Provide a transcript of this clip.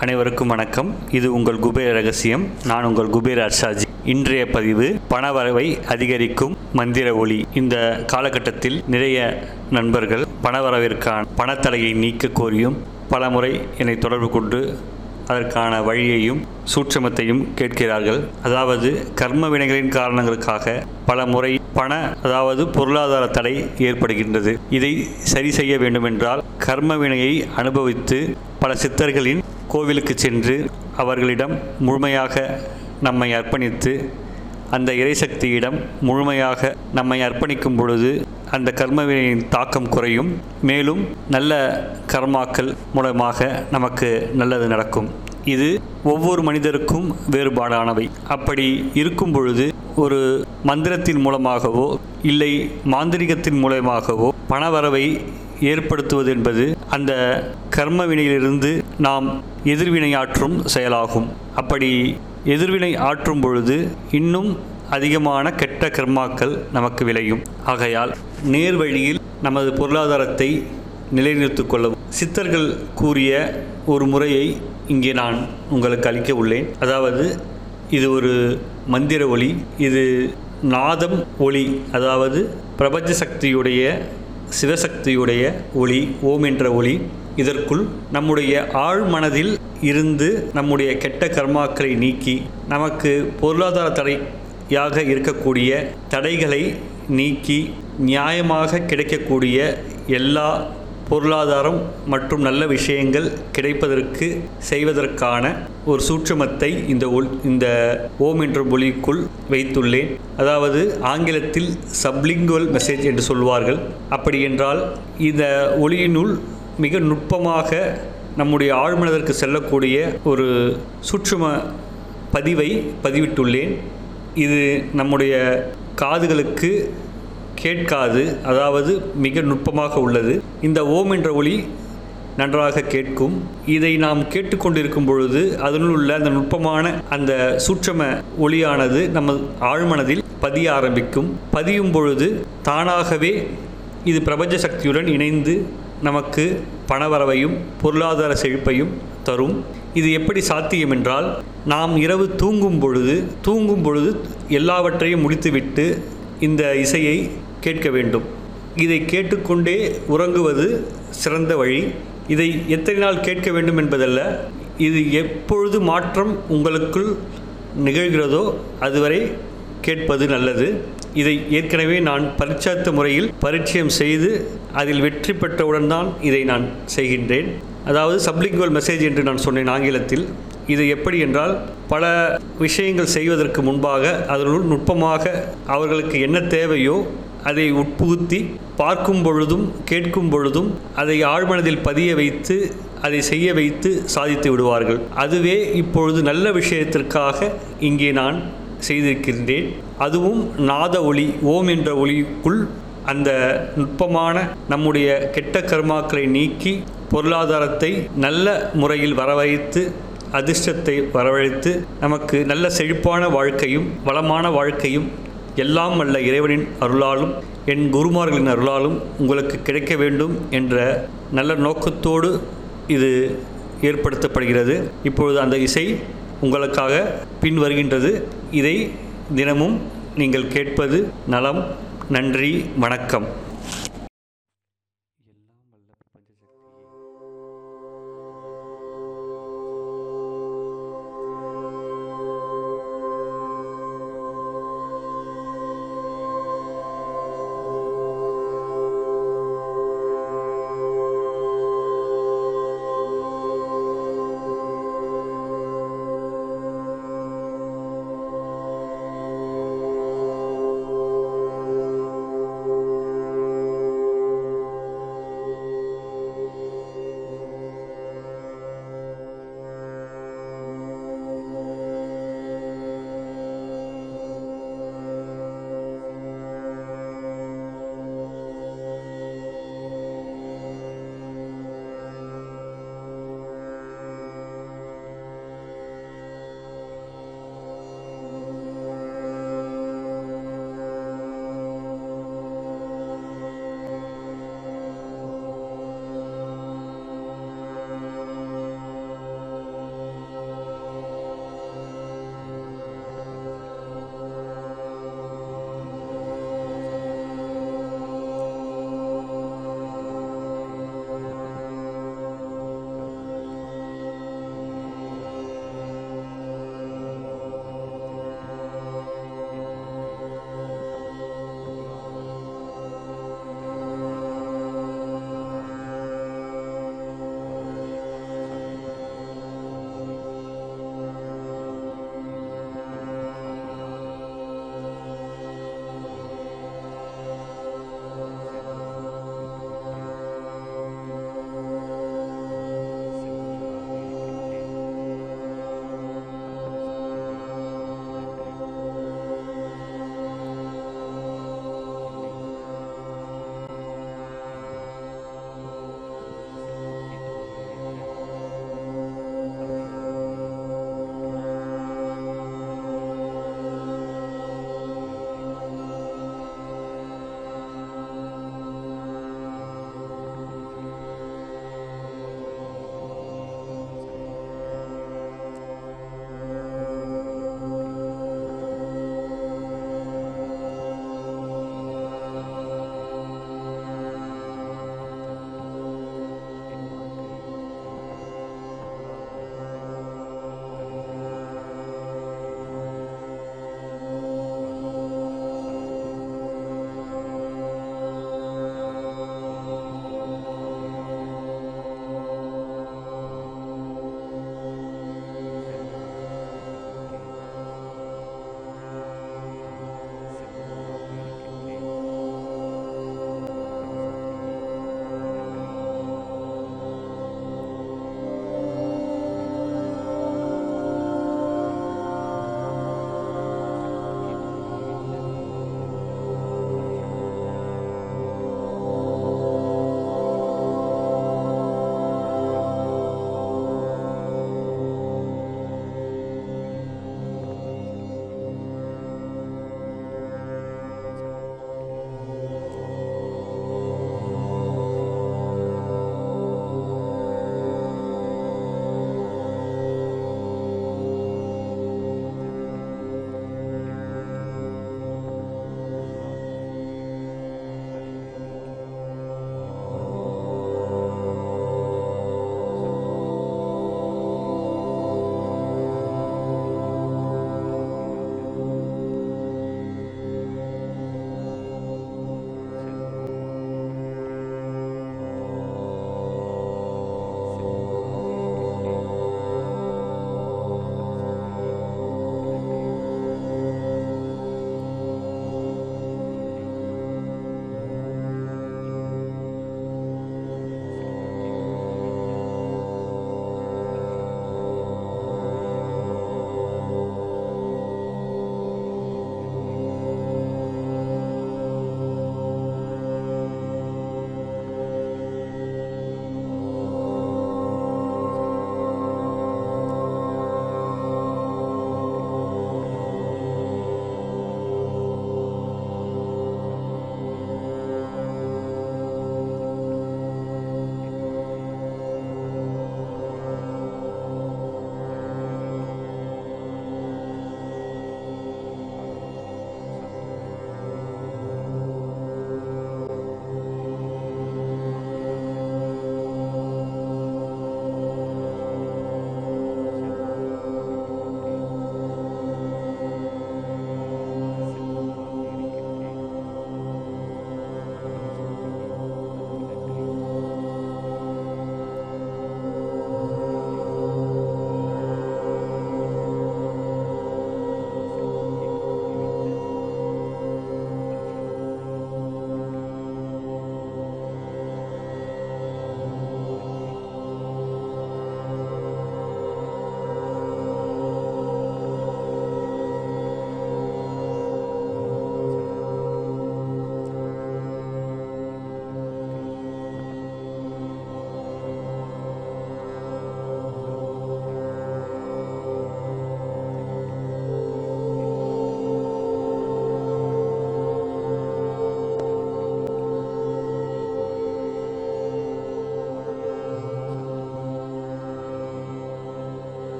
அனைவருக்கும் வணக்கம். இது உங்கள் குபேர ரகசியம். நான் உங்கள் குபேர அர்ஷாஜி. இன்றைய பதிவு பணவரவை அதிகரிக்கும் மந்திர ஒளி. இந்த காலகட்டத்தில் நிறைய நண்பர்கள் பணவரவிற்கான பணத்தடையை நீக்க கோரியும் பல முறை என்னை தொடர்பு கொண்டு அதற்கான வழியையும் சூட்சமத்தையும் கேட்கிறார்கள். அதாவது கர்ம வினைகளின் காரணங்களுக்காக பல முறை பண அதாவது பொருளாதார தடை ஏற்படுகின்றது. இதை சரி செய்ய வேண்டுமென்றால் கர்ம வினையை அனுபவித்து பல சித்தர்களின் கோவிலுக்கு சென்று அவர்களிடம் முழுமையாக நம்மை அர்ப்பணித்து அந்த இறைசக்தியிடம் முழுமையாக நம்மை அர்ப்பணிக்கும் பொழுது அந்த கர்மவினையின் தாக்கம் குறையும். மேலும் நல்ல கர்மாக்கள் மூலமாக நமக்கு நல்லது நடக்கும். இது ஒவ்வொரு மனிதருக்கும் வேறுபாடானவை. அப்படி இருக்கும் பொழுது ஒரு மந்திரத்தின் மூலமாகவோ இல்லை மாந்திரிகத்தின் மூலமாகவோ பணவரவை ஏற்படுத்துவது என்பது அந்த கர்ம வினையிலிருந்து நாம் எதிர்வினையாற்றும் செயலாகும். அப்படி எதிர்வினை ஆற்றும் பொழுது இன்னும் அதிகமான கெட்ட கர்மாக்கள் நமக்கு விளையும். ஆகையால் நேர்வழியில் நமது பொருளாதாரத்தை நிலைநிறுத்திக் கொள்ளவும். சித்தர்கள் கூறிய ஒரு முறையை இங்கே நான் உங்களுக்கு அளிக்க உள்ளேன். அதாவது இது ஒரு மந்திர ஒளி இது நாதம் ஒளி அதாவது பிரபஞ்ச சக்தியுடைய சிவசக்தியுடைய ஒளி ஓம் என்ற ஒளி. இதற்குள் நம்முடைய ஆழ் மனதில் இருந்து நம்முடைய கெட்ட கர்மாக்களை நீக்கி நமக்கு பொருளாதார தடையாக இருக்கக்கூடிய தடைகளை நீக்கி நியாயமாக கிடைக்கக்கூடிய எல்லா பொருளாதாரம் மற்றும் நல்ல விஷயங்கள் கிடைப்பதற்கு செய்வதற்கான ஒரு சூட்சமத்தை இந்த ஒல் இந்த ஓம் என்ற மொழிக்குள் வைத்துள்ளேன். அதாவது ஆங்கிலத்தில் சப்லிங்குவல் மெசேஜ் என்று சொல்வார்கள். அப்படி என்றால் இந்த ஒளியினுள் மிக நுட்பமாக நம்முடைய ஆழ்மனதற்கு செல்லக்கூடிய ஒரு சூட்சும பதிவை பதிவிட்டுள்ளேன். இது நம்முடைய காதுகளுக்கு கேட்காது அதாவது மிக நுட்பமாக உள்ளது. இந்த ஓம் என்ற ஒளி நன்றாக கேட்கும். இதை நாம் கேட்டுக்கொண்டிருக்கும் பொழுது அதனுள் உள்ள அந்த நுட்பமான அந்த சூட்சம ஒளியானது நம்ம ஆழ்மனதில் பதிய ஆரம்பிக்கும். பதியும் பொழுது தானாகவே இது பிரபஞ்ச சக்தியுடன் இணைந்து நமக்கு பணவரவையும் பொருளாதார செழிப்பையும் தரும். இது எப்படி சாத்தியம் என்றால் நாம் இரவு தூங்கும் பொழுது தூங்கும் பொழுது எல்லாவற்றையும் முடித்துவிட்டு இந்த இசையை கேட்க வேண்டும். இதை கேட்டுக்கொண்டே உறங்குவது சிறந்த வழி. இதை எத்தனை நாள் கேட்க வேண்டும் என்பதல்ல. இது எப்பொழுது மாற்றம் உங்களுக்குள் நிகழ்கிறதோ அதுவரை கேட்பது நல்லது. இதை ஏற்கனவே நான் பரிச்சாத்த முறையில் பரிச்சயம் செய்து அதில் வெற்றி பெற்றவுடன் தான் இதை நான் செய்கின்றேன். அதாவது சப்ளிங்குவல் மெசேஜ் என்று நான் சொன்னேன் ஆங்கிலத்தில். இது எப்படி என்றால் பல விஷயங்கள் செய்வதற்கு முன்பாக அதனுள் நுட்பமாக அவர்களுக்கு என்ன தேவையோ அதை உட்புகுத்தி பார்க்கும் பொழுதும் கேட்கும் பொழுதும் அதை ஆழ்மனதில் பதிய வைத்து அதை செய்ய வைத்து சாதித்து விடுவார்கள். அதுவே இப்பொழுது நல்ல விஷயத்திற்காக இங்கே நான் செய்திருக்கின்றேன். அதுவும் நாத ஒளி ஓம் என்ற ஒளிக்குள் அந்த நுட்பமான நம்முடைய கெட்ட கர்மாக்களை நீக்கி பொருளாதாரத்தை நல்ல முறையில் வரவழைத்து அதிர்ஷ்டத்தை வரவழைத்து நமக்கு நல்ல செழிப்பான வாழ்க்கையும் வளமான வாழ்க்கையும் எல்லாம் வல்ல இறைவனின் அருளாலும் என் குருமார்களின் அருளாலும் உங்களுக்கு கிடைக்க வேண்டும் என்ற நல்ல நோக்கத்தோடு இது ஏற்படுத்தப்படுகிறது. இப்பொழுது அந்த இசை உங்களுக்காக பின் வருகின்றது இதை தினமும் நீங்கள் கேட்பது நலம் நன்றி வணக்கம்.